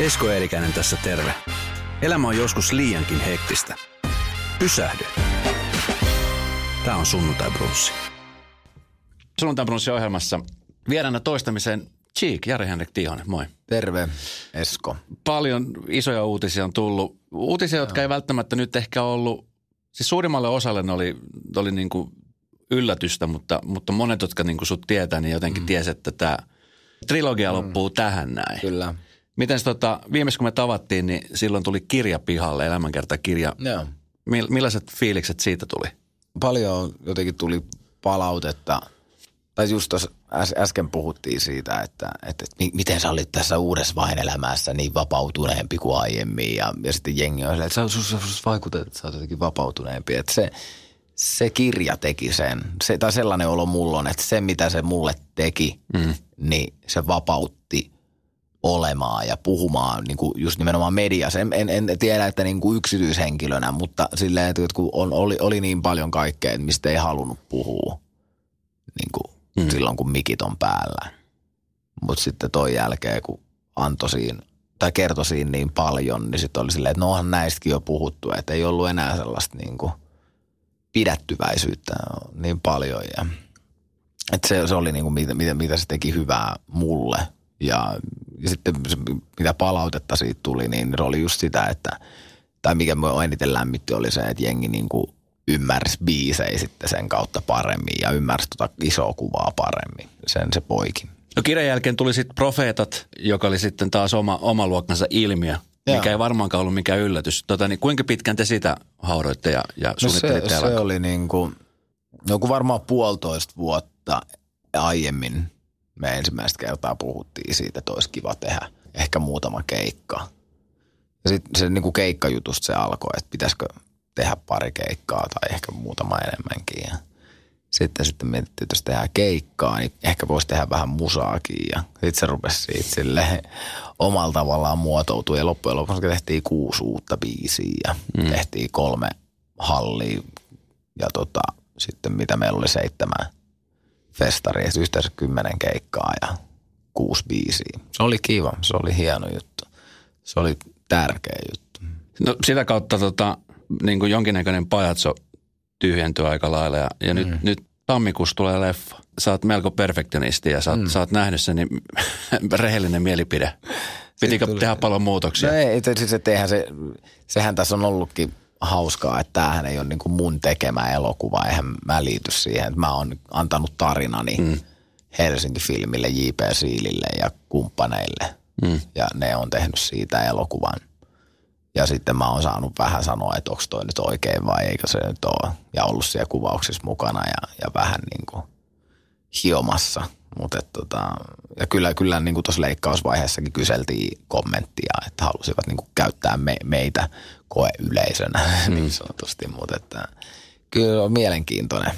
Esko Eerikäinen tässä terve. Elämä on joskus liiankin hektistä. Pysähdy. Tämä on Sunnuntai Brunssi. Sunnuntai Brunssi ohjelmassa vieraana toistamiseen Cheek, Jari Henrik Tihonen, moi. Terve, Esko. Paljon isoja uutisia on tullut. Uutisia, jotka ei välttämättä nyt ehkä ollut, siis suurimmalle osalle ne oli, oli niin kuin yllätystä, mutta, mutta monet, jotka niin kuin sut tietää, niin jotenkin mm. tiesi, että tämä trilogia mm. loppuu tähän näin. Kyllä. Miten tota, viimeis kun me tavattiin, niin silloin tuli kirja pihalle, elämänkertakirja. Joo. Millaiset fiilikset siitä tuli? Paljon jotenkin tuli palautetta, tai just tuossa äs, äsken puhuttiin siitä, että, että, että miten sä olit tässä uudessa vainelämässä niin vapautuneempi kuin aiemmin. Ja, ja sitten jengi on että sä vaikutat, että sä oot jotenkin vapautuneempi. Että se, se kirja teki sen, se, tai sellainen olo mulla on, että se mitä se mulle teki, mm. niin se vapautti olemaan ja puhumaan niin kuin just nimenomaan mediassa. En, en, en tiedä, että niin kuin yksityishenkilönä, mutta silleen, että kun on, oli, oli niin paljon kaikkea, mistä ei halunnut puhua niin kuin mm. silloin, kun mikit on päällä. Mutta sitten toi jälkeen, kun antoi siinä, tai kertoi siinä niin paljon, niin sitten oli silleen, että no onhan näistäkin jo puhuttu, että ei ollut enää sellaista niin kuin pidättyväisyyttä niin paljon. Ja, että se, se oli niin kuin, mitä, mitä, mitä se teki hyvää mulle – ja, sitten se, mitä palautetta siitä tuli, niin se oli just sitä, että, tai mikä minua eniten lämmitti oli se, että jengi niin kuin ymmärsi biisejä sitten sen kautta paremmin ja ymmärsi tuota isoa kuvaa paremmin. Sen se poikin. No kirjan jälkeen tuli sitten Profeetat, joka oli sitten taas oma, oma luokkansa ilmiö, Joo. mikä ei varmaankaan ollut mikään yllätys. Tota, niin kuinka pitkän te sitä haudoitte ja, ja no se, se oli niin kuin, joku varmaan puolitoista vuotta aiemmin me ensimmäistä kertaa puhuttiin siitä, että olisi kiva tehdä ehkä muutama keikka. Ja sitten se niin kuin keikkajutusta se alkoi, että pitäisikö tehdä pari keikkaa tai ehkä muutama enemmänkin. Ja sitten, sitten mietittiin, että jos tehdään keikkaa, niin ehkä voisi tehdä vähän musaakin. Ja sitten se rupesi siitä sille omalla tavallaan muotoutua. Ja loppujen lopuksi tehtiin kuusi uutta biisiä ja mm. tehtiin kolme hallia. Ja tota, sitten mitä meillä oli seitsemän festari, yhteensä kymmenen keikkaa ja kuusi biisiä. Se oli kiva, se oli hieno juttu. Se oli tärkeä juttu. No sitä kautta tota, niin kuin jonkinnäköinen pajatso tyhjentyi aika lailla ja, ja mm. nyt, nyt tammikuussa tulee leffa. Sä oot melko perfektionisti ja sä oot, mm. sä oot nähnyt sen, niin rehellinen mielipide. Pitikö tehdä paljon muutoksia? No ei, siis se, se, sehän tässä on ollutkin hauskaa, että tämähän ei ole niin kuin mun tekemä elokuva. Eihän mä liity siihen, että mä oon antanut tarinani mm. Helsinki-filmille, J.P. Siilille ja kumppaneille. Mm. Ja ne on tehnyt siitä elokuvan. Ja sitten mä oon saanut vähän sanoa, että onko toi nyt oikein vai eikö se nyt ole. Ja ollut siellä kuvauksissa mukana ja, ja vähän niin kuin hiomassa. Mutta tota, ja kyllä, kyllä niin tuossa leikkausvaiheessakin kyseltiin kommenttia, että halusivat niin kuin käyttää me, meitä koeyleisönä mm. niin sanotusti, mutta että kyllä on mielenkiintoinen.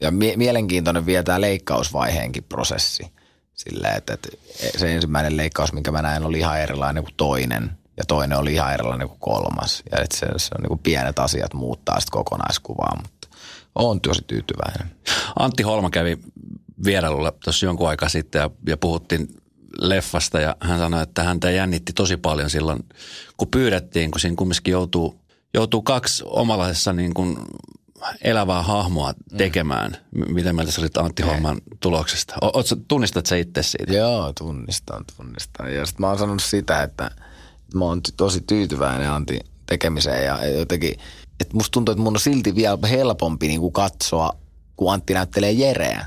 Ja mie- mielenkiintoinen vielä tämä leikkausvaiheenkin prosessi. Silleen, että, että se ensimmäinen leikkaus, minkä mä näin, oli ihan erilainen kuin toinen. Ja toinen oli ihan erilainen kuin kolmas. Ja että se, se on niin kuin pienet asiat muuttaa sitä kokonaiskuvaa, mutta on tosi tyytyväinen. Antti Holma kävi vierailulla tuossa jonkun aikaa sitten ja, ja puhuttiin leffasta ja hän sanoi, että häntä jännitti tosi paljon silloin, kun pyydettiin, kun siinä kumminkin joutuu, joutuu kaksi omalaisessa niin kuin elävää hahmoa mm. tekemään. Mm. Miten mieltä sä olit Antti Holman tuloksesta? O, tunnistat sä itse siitä? Joo, tunnistan, tunnistan. Ja sitten mä oon sanonut sitä, että mä oon tosi tyytyväinen Antti tekemiseen ja jotenkin, että musta tuntuu, että mun on silti vielä helpompi niin kuin katsoa, kun Antti näyttelee Jereä.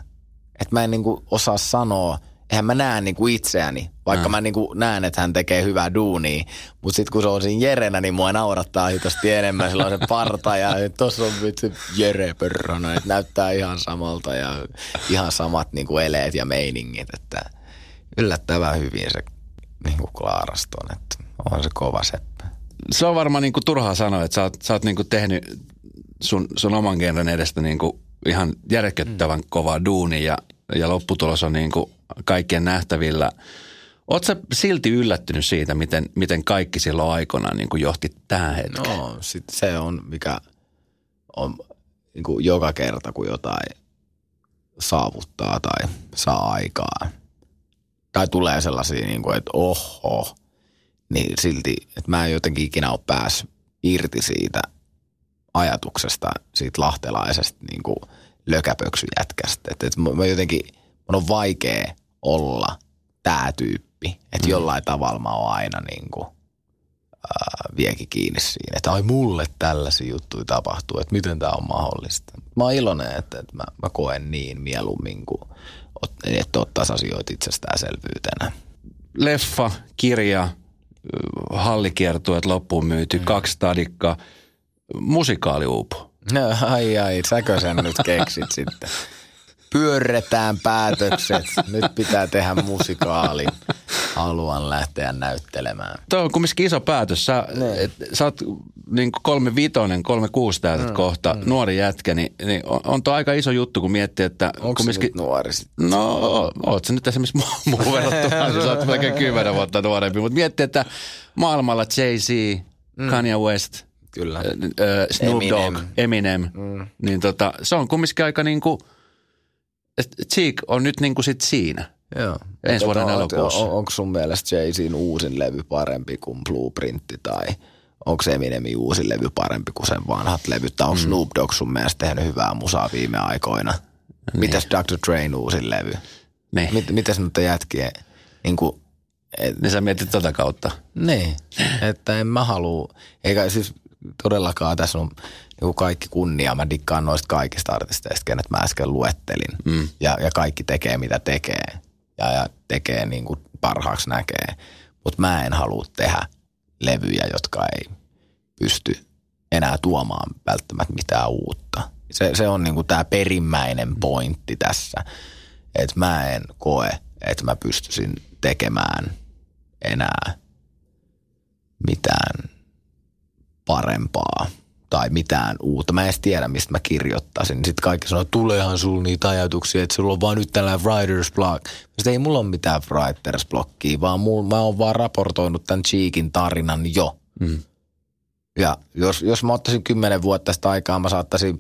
Että mä en niin kuin osaa sanoa – eihän mä näe niinku itseäni, vaikka mm. mä niinku näen, että hän tekee hyvää duunia. Mutta sitten kun se on siinä Jerenä, niin mua naurattaa hitosti enemmän. Sillä on se parta ja tuossa on vitsi Jere Pörrönen, että näyttää ihan samalta ja ihan samat niinku eleet ja meiningit. Että yllättävän hyvin se niinku Klaaraston, että on se kova seppä. Se on varmaan niinku turhaa sanoa, että sä oot, sä oot niinku tehnyt sun, sun oman genren edestä niinku ihan järkyttävän mm. kovaa duunia ja, ja lopputulos on niinku kaikkien nähtävillä. Oletko silti yllättynyt siitä, miten, miten kaikki silloin aikoinaan niin johti tähän hetkeen? No, sit se on, mikä on niin kuin joka kerta, kun jotain saavuttaa tai saa aikaa. Tai tulee sellaisia, niin kuin, että oho, niin silti, että mä en jotenkin ikinä ole päässyt irti siitä ajatuksesta, siitä lahtelaisesta niin kuin lökäpöksyjätkästä. Että, että mä jotenkin, mun on vaikea olla tämä tyyppi, että mm. jollain tavalla mä oon aina niin kuin, ää, viekin kiinni siinä, että ai mulle tällaisia juttuja tapahtuu, että miten tämä on mahdollista. Mä oon iloinen, että, että mä, mä koen niin mieluummin kuin että ottaisi asioita itsestäänselvyytenä. Leffa, kirja, hallikiertueet loppuun myyty, mm. kaksi stadikkaa, musikaali uupu. No, ai ai, säkö sen nyt keksit sitten? Pyörretään päätökset, nyt pitää tehdä musikaali. Haluan lähteä näyttelemään. Tuo on kumminkin iso päätös. Sä, et, sä oot niin kolme vitonen, kolme kuusi täytät mm, kohta, mm. nuori jätkä, niin, niin on, on tuo aika iso juttu, kun miettii, että... Onko kumminkin, nyt nuori sitten? No, oot sä nyt esimerkiksi muu verrattuna, sä oot melkein kymmenen vuotta nuorempi, mutta miettii, että maailmalla Jay-Z, mm. Kanye West, Kyllä. Äh, Snoop Eminem. Dogg, Eminem, mm. niin tota, se on kumminkin aika niin kuin, Cheek on nyt niin kuin sit siinä. Joo. Ensi vuoden elokuussa. On, onko sun mielestä Jay-Zin uusin levy parempi kuin Blueprintti tai onko Eminemin uusi levy parempi kuin sen vanhat levyt? Tai onko mm. Snoop Dogg sun mielestä tehnyt hyvää musaa viime aikoina? Niin. Mitäs Dr. Train uusin levy? Niin. Mit, mitäs nyt jätkiä? Niin kuin, et, niin sä mietit tota kautta. Niin, että en mä halua, eikä siis todellakaan tässä on niin kaikki kunnia. Mä dikkaan noista kaikista artisteista, kenet mä äsken luettelin. Mm. Ja, ja kaikki tekee mitä tekee. Ja, ja tekee niin kuin parhaaksi näkee. Mutta mä en halua tehdä levyjä, jotka ei pysty enää tuomaan välttämättä mitään uutta. Se, se on niin kuin tämä perimmäinen pointti tässä. Että mä en koe, että mä pystyisin tekemään enää mitään parempaa tai mitään uutta. Mä en edes tiedä, mistä mä kirjoittaisin. Sitten kaikki sanoo, tuleehan sulla niitä ajatuksia, että sulla on vaan nyt tällainen writer's block. Sitten ei mulla ole mitään writer's blockia, vaan mulla, mä oon vaan raportoinut tämän Cheekin tarinan jo. Mm. Ja jos, jos mä ottaisin kymmenen vuotta sitä aikaa, mä saattaisin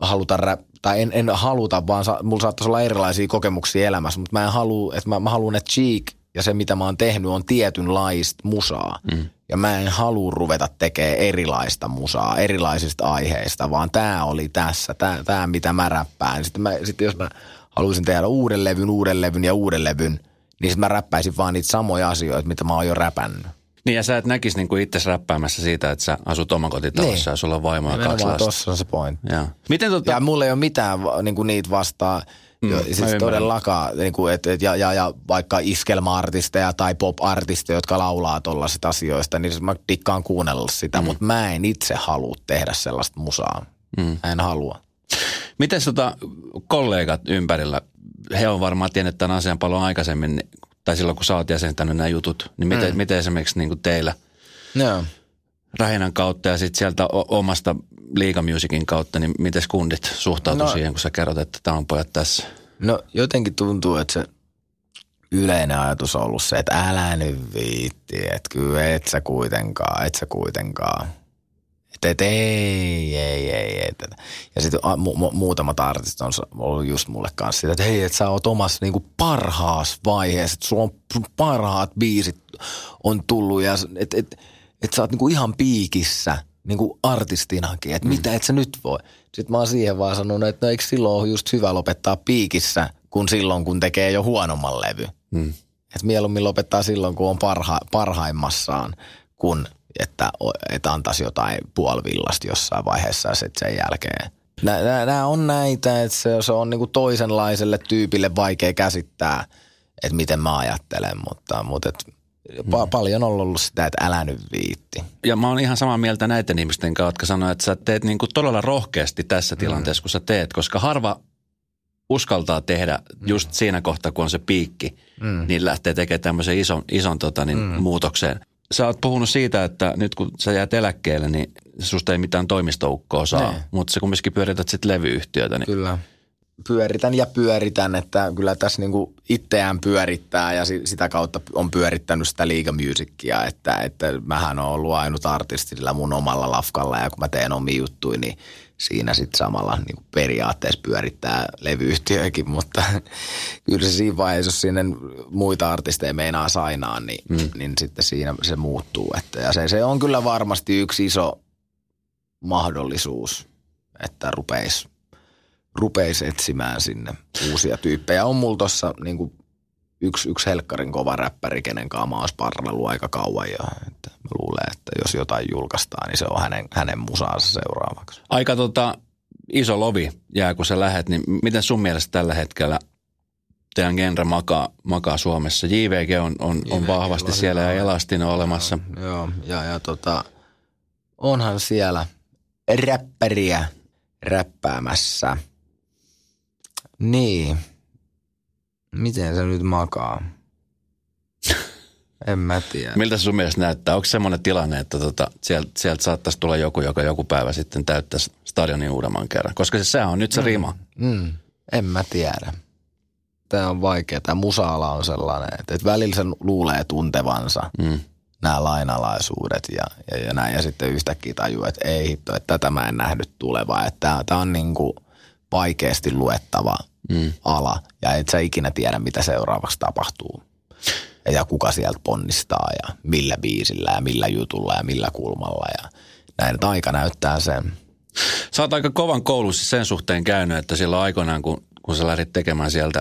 haluta rap, tai en, en haluta, vaan sa, mulla saattaisi olla erilaisia kokemuksia elämässä, mutta mä en halua, että mä, mä haluan, että Cheek ja se, mitä mä oon tehnyt, on tietynlaista musaa. Mm. Ja mä en halua ruveta tekemään erilaista musaa, erilaisista aiheista, vaan tämä oli tässä, tämä mitä mä räppään. Sitten, mä, sitten jos mä haluaisin tehdä uuden levyn, uuden levyn ja uuden levyn, niin sitten mä räppäisin vaan niitä samoja asioita, mitä mä oon jo räpännyt. Niin ja sä et näkisi niinku itse räppäämässä siitä, että sä asut omakotitalossa niin. ja sulla on vaimo ja kaksi lasta. Tossa on se pointti. Ja. Miten tota... ja mulla ei ole mitään niinku niitä vastaan Mm, jo, siis todellakaan, niin kuin, et, et, ja, ja, ja vaikka iskelma-artisteja tai pop-artisteja, jotka laulaa tuollaiset asioista, niin mä dikkaan kuunnella sitä, mm. mutta mä en itse halua tehdä sellaista musaa. Mm. Mä en halua. Miten tota, kollegat ympärillä, he on varmaan tiennyt tämän asian paljon aikaisemmin, tai silloin kun sä oot jäsentänyt nämä jutut, niin miten, mm. miten esimerkiksi niin kuin teillä no. Rähinän kautta ja sitten sieltä omasta liigamusikin kautta, niin miten kundit suhtautuu no, siihen, kun sä kerrot, että tämä on pojat tässä? No jotenkin tuntuu, että se yleinen ajatus on ollut se, että älä nyt viitti, että kyllä et sä kuitenkaan, et sä kuitenkaan. Että et, ei, ei, ei, et, Ja sitten mu- mu- muutamat artistit on ollut just mulle kanssa sitä, että hei, että sä oot omassa niinku parhaassa vaiheessa, että sulla on parhaat biisit on tullut ja että et, et sä oot niinku ihan piikissä – niin kuin artistinakin, että mm. mitä et sä nyt voi. Sitten mä oon siihen vaan sanonut, että no eikö silloin ole just hyvä lopettaa piikissä, kun silloin kun tekee jo huonomman levy. Mm. Että mieluummin lopettaa silloin, kun on parha, parhaimmassaan, kun että, että antaisi jotain puolivillasta jossain vaiheessa ja sitten sen jälkeen. Nämä on näitä, että se, se on niinku toisenlaiselle tyypille vaikea käsittää, että miten mä ajattelen, mutta, mutta et Pa- mm. paljon on ollut sitä, että älä nyt viitti. Ja mä oon ihan samaa mieltä näiden ihmisten kanssa, jotka sanoo, että sä teet niin kuin todella rohkeasti tässä tilanteessa, mm. kun sä teet, koska harva uskaltaa tehdä mm. just siinä kohtaa, kun on se piikki, mm. niin lähtee tekemään tämmöisen ison, ison tota, niin, mm. muutokseen. Sä oot puhunut siitä, että nyt kun sä jäät eläkkeelle, niin susta ei mitään toimistoukkoa saa, ne. mutta sä kumminkin pyörität sitten levyyhtiötä. Niin Kyllä. Pyöritän ja pyöritän, että kyllä tässä niinku itseään pyörittää ja sitä kautta on pyörittänyt sitä liigamusiikkia, että, että mähän on ollut ainut artisti sillä mun omalla lafkalla ja kun mä teen omia juttuja, niin siinä sitten samalla niin periaatteessa pyörittää levyyhtiöikin, mutta kyllä se siinä vaiheessa, jos sinne muita artisteja meinaa sainaa, niin, mm. niin sitten siinä se muuttuu. Että, ja se, se on kyllä varmasti yksi iso mahdollisuus, että rupeisi rupeis etsimään sinne uusia tyyppejä. On mulla tossa niin kuin yksi, yksi helkkarin kova räppäri, kenen kanssa mä oon aika kauan ja että mä luulen, että jos jotain julkaistaan, niin se on hänen, hänen musaansa seuraavaksi. Aika tota, iso lovi jää, kun sä lähet, niin miten sun mielestä tällä hetkellä teidän genre makaa, makaa Suomessa? JVG on, on, JVG on vahvasti on siellä ja Elastin on olemassa. Joo, joo ja, ja tota, onhan siellä räppäriä räppäämässä. Niin, Miten se nyt makaa? en mä tiedä. Miltä sun mielestä näyttää? Onko semmoinen tilanne, että tota, sieltä, sieltä saattaisi tulla joku, joka joku päivä sitten täyttäisi stadionin uudemman kerran? Koska se, sehän on nyt se mm. rima. Mm. En mä tiedä. Tämä on vaikea. Tämä musaala on sellainen, että, että välillä sen luulee tuntevansa mm. nämä lainalaisuudet ja, ja, ja näin. Ja sitten yhtäkkiä tajuu, että ei hitto, että tätä mä en nähnyt tulevaa. Että tämä on niin kuin vaikeasti luettava – mm. ala ja et sä ikinä tiedä, mitä seuraavaksi tapahtuu. Ja kuka sieltä ponnistaa ja millä biisillä ja millä jutulla ja millä kulmalla ja näin, että aika näyttää sen. Sä oot aika kovan koulussa sen suhteen käynyt, että silloin aikoinaan, kun, kun sä lähdit tekemään sieltä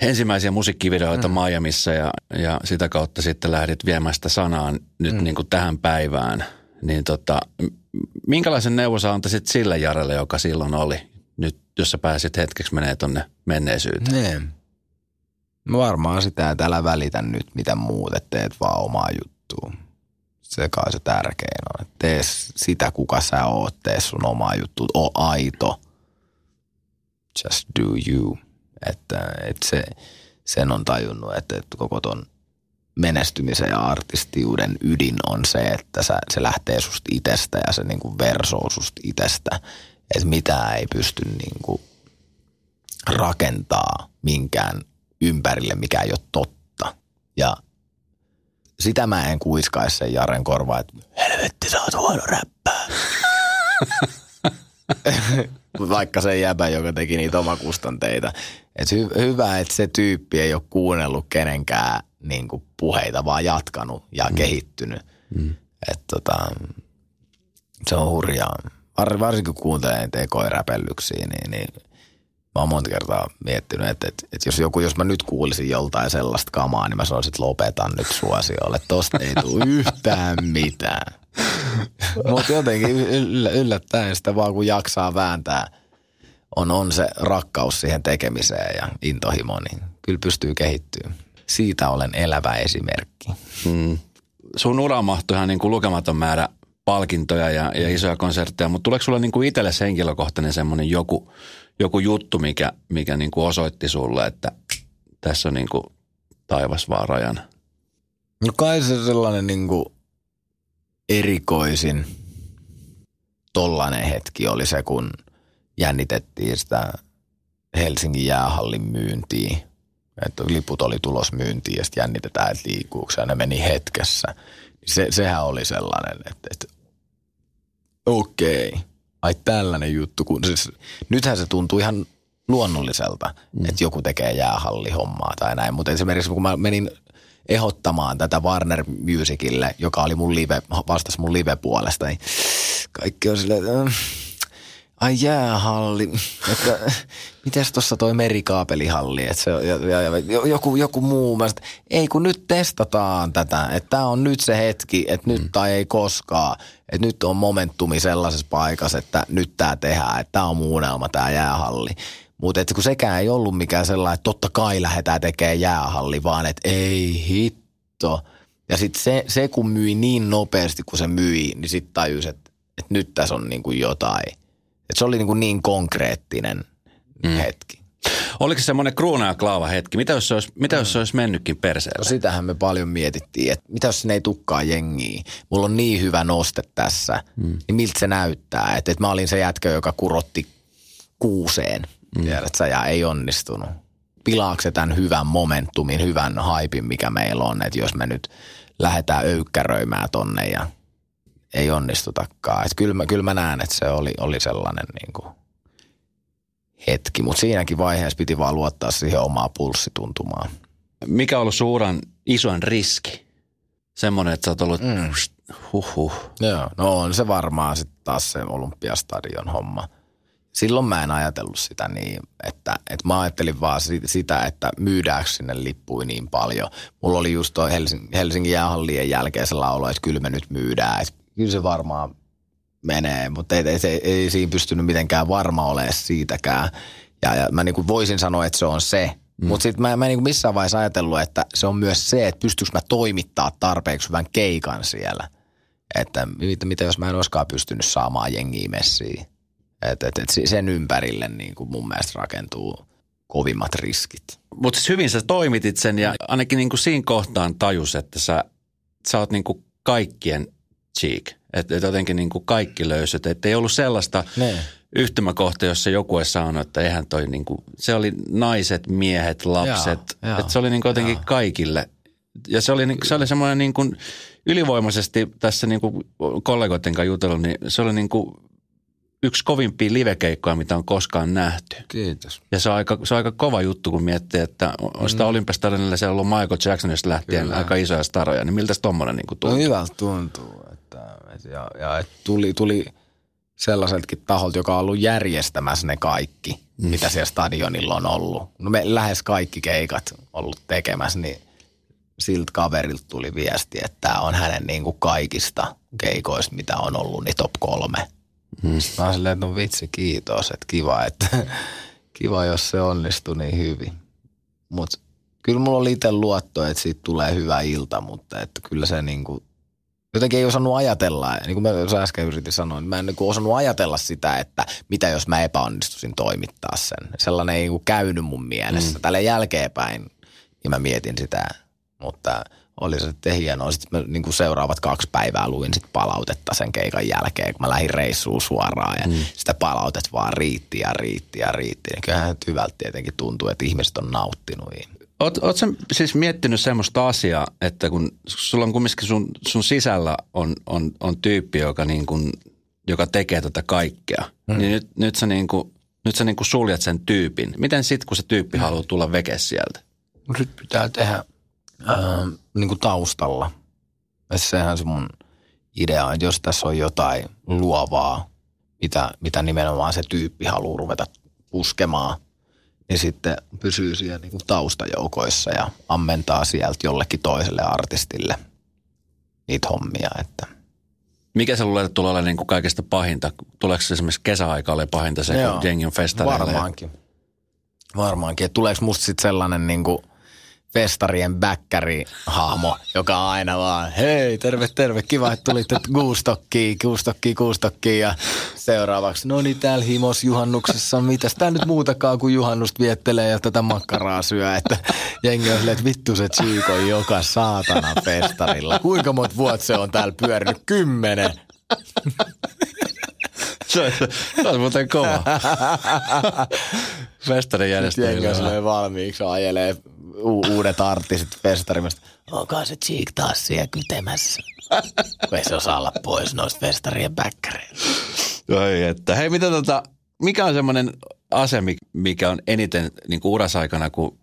ensimmäisiä musiikkivideoita mm. Miamiissa ja, ja sitä kautta sitten lähdit viemään sitä sanaa nyt mm. niin kuin tähän päivään, niin tota, minkälaisen neuvon sä antaisit sille Jarelle, joka silloin oli, nyt, jos sä pääsit hetkeksi menee tonne menneisyyteen. Niin. Varmaan sitä, että älä välitä nyt mitä muut, että teet vaan omaa juttua. Se kai se tärkein on. Tee sitä, kuka sä oot, tee sun omaa juttu, o aito. Just do you. Että, että se, sen on tajunnut, että, että koko ton menestymisen ja artistiuden ydin on se, että sä, se lähtee susta itsestä ja se niinku versoo susta itsestä että mitään ei pysty niin kuin rakentaa minkään ympärille, mikä ei ole totta. Ja sitä mä en kuiskaisi sen Jaren korvaa, että helvetti sä oot huono räppää. Vaikka se jäbä, joka teki niitä omakustanteita. Et hy- hyvä, että se tyyppi ei ole kuunnellut kenenkään niin kuin puheita, vaan jatkanut ja mm. kehittynyt. Mm. Et tota, se on hurjaa varsinkin kun kuuntelen tekoiräpellyksiä, niin, niin mä oon monta kertaa miettinyt, että, että, että jos, joku, jos mä nyt kuulisin joltain sellaista kamaa, niin mä sanoisin, että lopetan nyt suosiolle. Tosta ei tule yhtään mitään. Mutta jotenkin yllä, yllättäen sitä vaan kun jaksaa vääntää, on, on se rakkaus siihen tekemiseen ja intohimo, niin kyllä pystyy kehittyä. Siitä olen elävä esimerkki. Hmm. Sun ura mahtui ihan niin kuin lukematon määrä palkintoja ja, ja isoja konsertteja, mutta tuleeko sulla niin kuin itsellesi henkilökohtainen semmoinen joku, joku juttu, mikä, mikä niin kuin osoitti sulle, että tässä on niin kuin taivas vaan rajana? No kai se sellainen niin kuin erikoisin tollainen hetki oli se, kun jännitettiin sitä Helsingin jäähallin myyntiä. Että liput oli tulos myyntiin ja sitten jännitetään, että liikkuuko ja ne meni hetkessä. Se, sehän oli sellainen, että, että okei, okay. ai tällainen juttu. Kun, siis, nythän se tuntuu ihan luonnolliselta, mm. että joku tekee jäähallihommaa tai näin. Mutta esimerkiksi kun mä menin ehdottamaan tätä Warner Musicille, joka oli mun live, vastasi mun live-puolesta, niin kaikki on silleen, että ai jäähalli, että mites tuossa toi merikaapelihalli, että se, ja, ja, ja, joku, joku muu, mä sit, ei kun nyt testataan tätä, että tämä on nyt se hetki, että nyt mm. tai ei koskaan, että nyt on momentumi sellaisessa paikassa, että nyt tämä tehdään, että tämä on muunnelma tämä jäähalli. Mutta kun sekään ei ollut mikään sellainen, että totta kai lähdetään tekemään jäähalli, vaan että ei hitto. Ja sitten se, se, kun myi niin nopeasti kuin se myi, niin sitten tajus, että, että nyt tässä on niin kuin jotain – et se oli niin, kuin niin konkreettinen mm. hetki. Oliko se semmoinen kruuna ja klaava hetki? Mitä jos se olisi, mitä jos se olisi mennytkin perseelle? No sitähän me paljon mietittiin, että mitä jos sinne ei tukkaa jengiä. Mulla on niin hyvä noste tässä, mm. niin miltä se näyttää? Että, että mä olin se jätkä, joka kurotti kuuseen, mm. tiedätkö, ja ei onnistunut. Pilaako se tämän hyvän momentumin, hyvän haipin, mikä meillä on, että jos me nyt lähdetään öykkäröimään tonne ja ei onnistutakaan. Että kyllä, mä, kyllä mä näen, että se oli, oli sellainen niin kuin hetki, mutta siinäkin vaiheessa piti vaan luottaa siihen omaa pulssituntumaan. Mikä on ollut suuran isoin riski? Semmoinen, että sä oot ollut mm. huh. Joo, no on se varmaan sitten taas se Olympiastadion homma. Silloin mä en ajatellut sitä niin, että, että mä ajattelin vaan sitä, että myydäänkö sinne lippui niin paljon. Mulla oli just tuo Helsingin, Helsingin jäähallien jälkeen se laulo, että kyllä me nyt myydään. Että kyllä se varmaan menee, mutta ei, ei, ei, ei siinä pystynyt mitenkään varma olemaan siitäkään. Ja, ja mä niin kuin voisin sanoa, että se on se. Mm. Mutta sitten mä, mä en niin missään vaiheessa ajatellut, että se on myös se, että pystyykö mä toimittaa tarpeeksi hyvän keikan siellä. Että mitä, mitä jos mä en olisikaan pystynyt saamaan jengiä messiin. Että et, et sen ympärille niin kuin mun mielestä rakentuu kovimmat riskit. Mutta siis hyvin sä toimitit sen ja ainakin niin kuin siinä kohtaan tajus, että sä, sä oot niin kuin kaikkien cheek. Että et jotenkin niin kuin kaikki löysyt. Että ei ollut sellaista ne. yhtymäkohta, jossa joku olisi sanonut, että eihän toi niin kuin, se oli naiset, miehet, lapset. Että se oli niin kuin jotenkin jaa. kaikille. Ja se oli, niin, se oli semmoinen niin kuin ylivoimaisesti tässä niin kuin kollegoiden kanssa jutellut, niin se oli niin kuin yksi kovimpia livekeikkoja, mitä on koskaan nähty. Kiitos. Ja se on aika, se on aika kova juttu, kun miettii, että on sitä mm. Olympiastadionilla siellä ollut Michael Jacksonista lähtien Kyllä. aika isoja staroja, niin miltä tommonen niin tuntuu? No hyvältä tuntuu. Ja, ja et tuli, tuli sellaiseltakin taholta, joka on ollut järjestämässä ne kaikki, mm. mitä siellä stadionilla on ollut. No me lähes kaikki keikat ollut tekemässä, niin siltä kaverilta tuli viesti, että tämä on hänen niin kuin kaikista keikoista, mitä on ollut, niin top kolme – Mm. Sitten mä silleen, että no vitsi, kiitos, että kiva, että kiva, jos se onnistui niin hyvin. Mutta kyllä mulla oli itse luotto, että siitä tulee hyvä ilta, mutta että kyllä se niin kuin, jotenkin ei osannut ajatella, niin kuin mä äsken yritin sanoa, niin mä en niin kuin osannut ajatella sitä, että mitä jos mä epäonnistuisin toimittaa sen. Sellainen ei niin käynyt mun mielessä. Mm. Tälle jälkeenpäin, niin mä mietin sitä, mutta – oli se sitten hienoa. Sitten mä niin kuin seuraavat kaksi päivää luin sit palautetta sen keikan jälkeen, kun mä lähdin reissuun suoraan ja mm. sitä palautet vaan riitti ja riitti ja riitti. Ja kyllähän hyvältä tietenkin tuntuu, että ihmiset on nauttinut. Oot, oot sä siis miettinyt semmoista asiaa, että kun sulla on kumminkin sun, sun sisällä on, on, on tyyppi, joka, niin kuin, joka tekee tätä kaikkea, mm. niin nyt, nyt sä, niin kuin, nyt sä niin kuin suljet sen tyypin. Miten sitten, kun se tyyppi mm. haluaa tulla veke sieltä? Nyt pitää tehdä ää, niin kuin taustalla. Ja sehän se mun idea on, että jos tässä on jotain luovaa, mitä, mitä nimenomaan se tyyppi haluaa ruveta puskemaan, niin sitten pysyy siellä niin kuin taustajoukoissa ja ammentaa sieltä jollekin toiselle artistille niitä hommia. Että. Mikä se luulee, että tulee olemaan niin kuin kaikista pahinta? Tuleeko se esimerkiksi kesäaika ole pahinta se, Joo, kun jengi on festareilla? Varmaankin. Varmaankin. Että tuleeko musta sitten sellainen niin kuin – festarien bäkkäri-hahmo, joka on aina vaan, hei, terve, terve, kiva, että tulitte kuustokkiin, kuustokkiin, kuustokkiin ja seuraavaksi, no niin, täällä himos juhannuksessa, mitäs tää nyt muutakaan kuin juhannusta viettelee ja tätä makkaraa syö, että jengi on silleen, että vittu se Chico joka saatana festarilla. Kuinka monta vuotta se on täällä pyörinyt? Kymmenen. se, se on muuten kova. Festarin järjestäjillä. Jengi on valmiiksi, ajelee u- uudet artistit festarimasta. Onko se Cheek taas siellä kytemässä? Kun ei se osaa olla pois noista festarien bäkkäreistä. Oi, että. Hei, mitä tota, mikä on semmoinen ase, mikä on eniten niin kuin urasaikana, kun,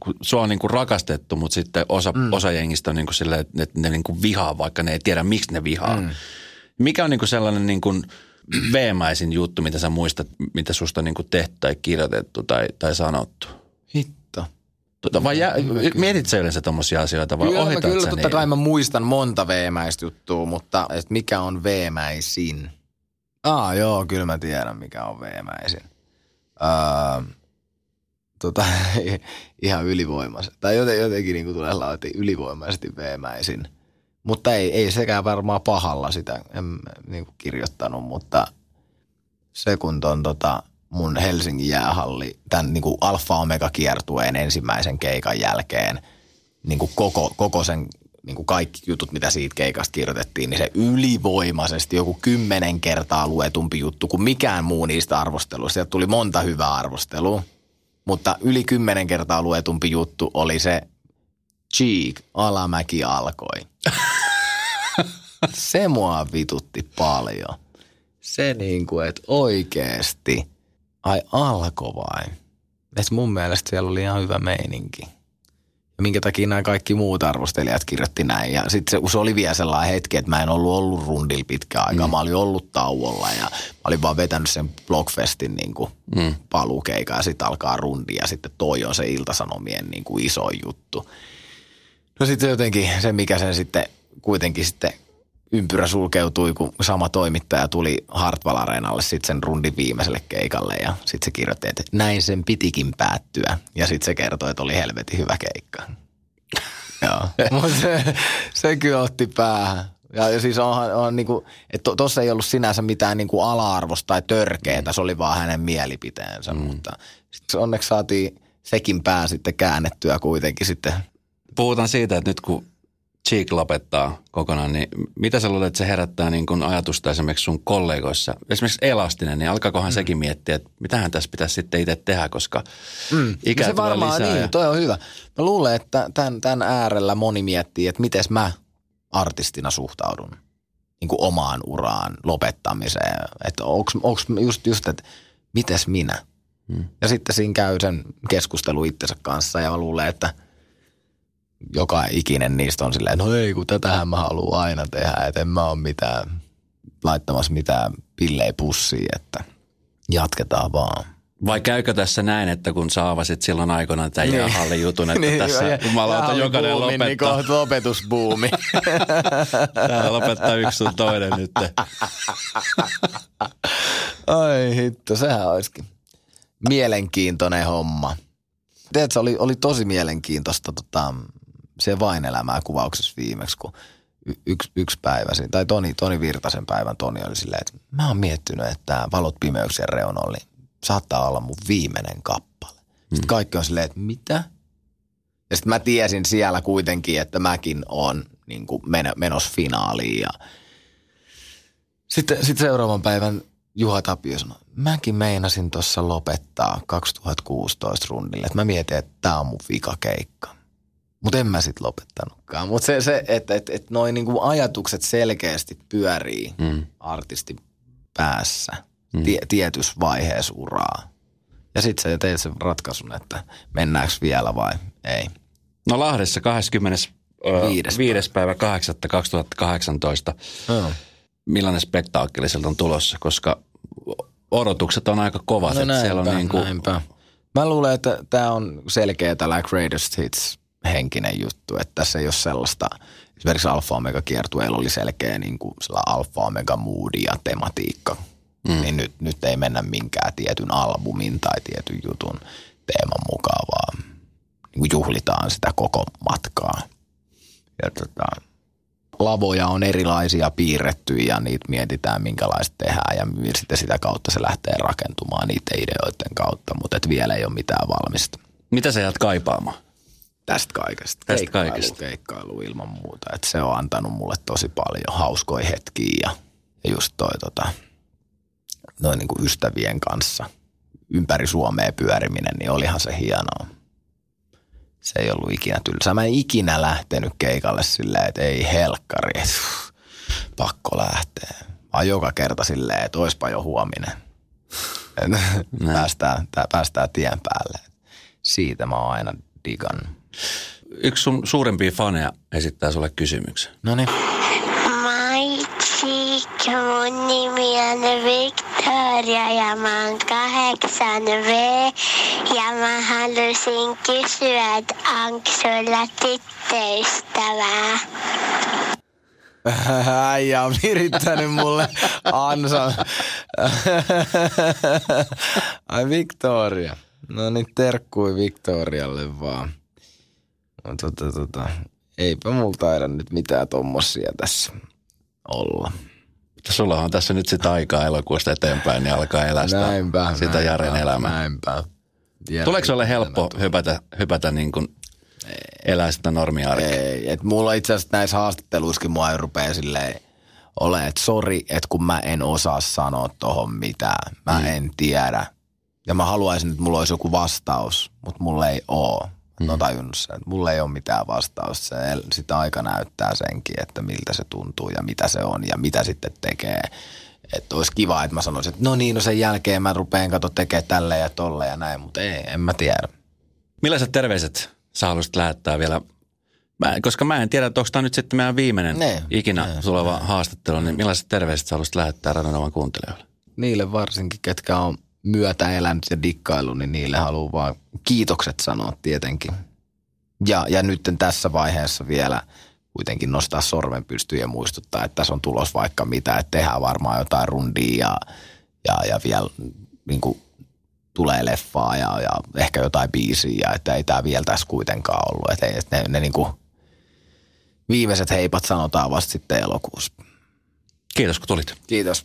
kun sua on niin kuin rakastettu, mutta sitten osa, mm. osa jengistä on niin kuin silleen, että ne niin kuin vihaa, vaikka ne ei tiedä, miksi ne vihaa. Mm. Mikä on niin kuin sellainen niin kuin veemäisin juttu, mitä sä muistat, mitä susta on niin kuin tehty tai kirjoitettu tai, tai sanottu? Tuota, vai jä, mietit sä yleensä tommosia asioita vai kyllä, ohitat Kyllä, totta kai mä muistan monta veemäistä juttua, mutta et mikä on veemäisin? Aa, joo, kyllä mä tiedän, mikä on veemäisin. Öö, tota, ihan ylivoimaisesti. Tai jotenkin niin kuin tulee laati ylivoimaisesti veemäisin. Mutta ei, ei sekään varmaan pahalla sitä en niin kuin kirjoittanut, mutta se kun ton tota, mun Helsingin jäähalli tämän niin kuin Alfa Omega kiertueen ensimmäisen keikan jälkeen niin kuin koko, koko sen niin kuin kaikki jutut, mitä siitä keikasta kirjoitettiin, niin se ylivoimaisesti joku kymmenen kertaa luetumpi juttu kuin mikään muu niistä arvosteluista. Sieltä tuli monta hyvää arvostelua, mutta yli kymmenen kertaa luetumpi juttu oli se Cheek, alamäki alkoi. se mua vitutti paljon. Se niin kuin, että oikeesti, ai alko vain. Et mun mielestä siellä oli ihan hyvä meininki. Ja minkä takia nämä kaikki muut arvostelijat kirjoitti näin. Ja sitten se, se, oli vielä sellainen hetki, että mä en ollut ollut rundilla pitkään aikaa. Mm. Mä olin ollut tauolla ja mä olin vaan vetänyt sen Blockfestin niin kuin mm. paluukeikan ja sitten alkaa rundi. Ja sitten toi on se iltasanomien niin kuin iso juttu. No sitten jotenkin se, mikä sen sitten kuitenkin sitten ympyrä sulkeutui, kun sama toimittaja tuli Hartwall Areenalle sitten sen rundin viimeiselle keikalle ja sitten se kirjoitti, että näin sen pitikin päättyä. Ja sitten se kertoi, että oli helvetin hyvä keikka. Joo, mutta se, se kyllä otti päähän. Ja, siis onhan, on niinku, että tuossa ei ollut sinänsä mitään niinku ala-arvosta tai törkeetä, se oli vaan hänen mielipiteensä, mm. mutta sit onneksi saatiin sekin pää sitten käännettyä kuitenkin sitten. Puhutaan siitä, että nyt kun Cheek lopettaa kokonaan, niin mitä sä luulet, että se herättää niin kuin ajatusta esimerkiksi sun kollegoissa? Esimerkiksi Elastinen, niin alkaakohan mm. sekin miettiä, että mitähän tässä pitäisi sitten itse tehdä, koska mm. ikä se varmaan lisää. Niin, ja... toi on hyvä. Mä luulen, että tämän, tämän äärellä moni miettii, että miten mä artistina suhtaudun niin kuin omaan uraan lopettamiseen. Että onko just, just, että mites minä? Mm. Ja sitten siinä käy sen keskustelu itsensä kanssa ja mä luulen, että – joka ikinen niistä on silleen, no ei kun tätähän mä haluan aina tehdä, että en mä ole mitään laittamassa mitään pillei pussiin, että jatketaan vaan. Vai käykö tässä näin, että kun sä avasit silloin aikoinaan tämän niin. jäähallin jutun, että niin, tässä jumalauta jokainen buumi, lopettaa. Niin lopetusbuumi. Tää lopettaa yksi sun toinen nyt. Ai hitto, sehän olisikin mielenkiintoinen homma. Tiedätkö, oli, oli tosi mielenkiintoista tota, se vain elämää kuvauksessa viimeksi, kun y- yksi, yksi päivä, tai Toni, Toni Virtasen päivän Toni oli silleen, että mä oon miettinyt, että valot pimeyksien reunoilla niin saattaa olla mun viimeinen kappale. Sitten mm. kaikki on silleen, että mitä? Ja sitten mä tiesin siellä kuitenkin, että mäkin on niin menossa finaaliin. Ja sitten, sitten seuraavan päivän Juha Tapio sanoi, mäkin meinasin tuossa lopettaa 2016 rundille. Että mä mietin, että tämä on mun vikakeikka. Mutta en mä sit lopettanutkaan. Mutta se, se että et, et noin niinku ajatukset selkeästi pyörii mm. artistin päässä mm. tie, tietyssä vaiheessa uraa. Ja sitten sä teet sen ratkaisun, että mennäänkö vielä vai ei. No Lahdessa 20. Viides, viides päivä 8. 2018. No. Millainen spektaakkeli sieltä on tulossa, koska odotukset on aika kovat. No näinpä, siellä on niin kuin... näinpä. Mä luulen, että tämä on selkeä tällä Greatest Hits henkinen juttu, että tässä ei ole sellaista, esimerkiksi Alfa Omega kiertueella oli selkeä niin kuin Alfa Omega moodi ja tematiikka, mm. niin nyt, nyt ei mennä minkään tietyn albumin tai tietyn jutun teeman mukaan, vaan niin kuin juhlitaan sitä koko matkaa. Ja tota, lavoja on erilaisia piirretty ja niitä mietitään minkälaista tehdään ja sitten sitä kautta se lähtee rakentumaan niiden ideoiden kautta, mutta et vielä ei ole mitään valmista. Mitä sä jäät kaipaamaan? Tästä kaikesta. Tästä keikkailu, kaikesta. Keikkailu ilman muuta. Et se on antanut mulle tosi paljon hauskoja hetkiä ja, ja just toi tota, noin niin kuin ystävien kanssa ympäri Suomea pyöriminen, niin olihan se hienoa. Se ei ollut ikinä tylsää. Mä en ikinä lähtenyt keikalle silleen, että ei helkkari, että pakko lähteä. Vaan joka kerta silleen, että oispa jo huominen. päästään, päästään tien päälle. Siitä mä oon aina digannut. Yksi sun suurempia faneja esittää sulle kysymyksen. No niin. Moi, mun nimi on Victoria ja mä oon 8V. Ja mä halusin kysyä, että onko sulla tyttöystävää? Äijä on virittänyt mulle ansa. Ai Victoria. No niin, terkkui Victorialle vaan. No, tota, tota, eipä multa taida nyt mitään tommosia tässä olla. Sulla on tässä nyt sitä aikaa elokuusta eteenpäin, niin alkaa elää sitä, näinpä, sitä näinpä, Jaren elämää. Näinpä. Tuleeko se ole helppo hypätä, hypätä niin kuin elää sitä normiarkea. Ei, et mulla itse asiassa näissä haastatteluissakin mua ei rupea silleen ole, että sori, että kun mä en osaa sanoa tohon mitään. Mä mm. en tiedä. Ja mä haluaisin, että mulla olisi joku vastaus, mutta mulla ei oo. Mm. No tajunnut sen, että mulla ei ole mitään vastausta. Se, sitä aika näyttää senkin, että miltä se tuntuu ja mitä se on ja mitä sitten tekee. Että olisi kiva, että mä sanoisin, että no niin, no sen jälkeen mä rupean kato tekemään tälle ja tolle ja näin, mutta ei, en mä tiedä. Millaiset terveiset sä haluaisit lähettää vielä? Mä, koska mä en tiedä, että onko tämä nyt sitten meidän viimeinen ne, ikinä ne, tuleva ne. haastattelu, niin millaiset terveiset sä haluaisit lähettää Radionovan kuuntelijoille? Niille varsinkin, ketkä on myötä elänyt ja dikkailu, niin niille haluan vaan kiitokset sanoa tietenkin. Ja, ja nyt tässä vaiheessa vielä kuitenkin nostaa sormen pystyyn ja muistuttaa, että tässä on tulos vaikka mitä, että tehdään varmaan jotain rundia ja, ja, ja vielä niin kuin, tulee leffaa ja, ja ehkä jotain biisiä, että ei tämä vielä tässä kuitenkaan ollut. Että, että ne, ne niin kuin, viimeiset heipat sanotaan vasta sitten elokuussa. Kiitos kun tulit. Kiitos.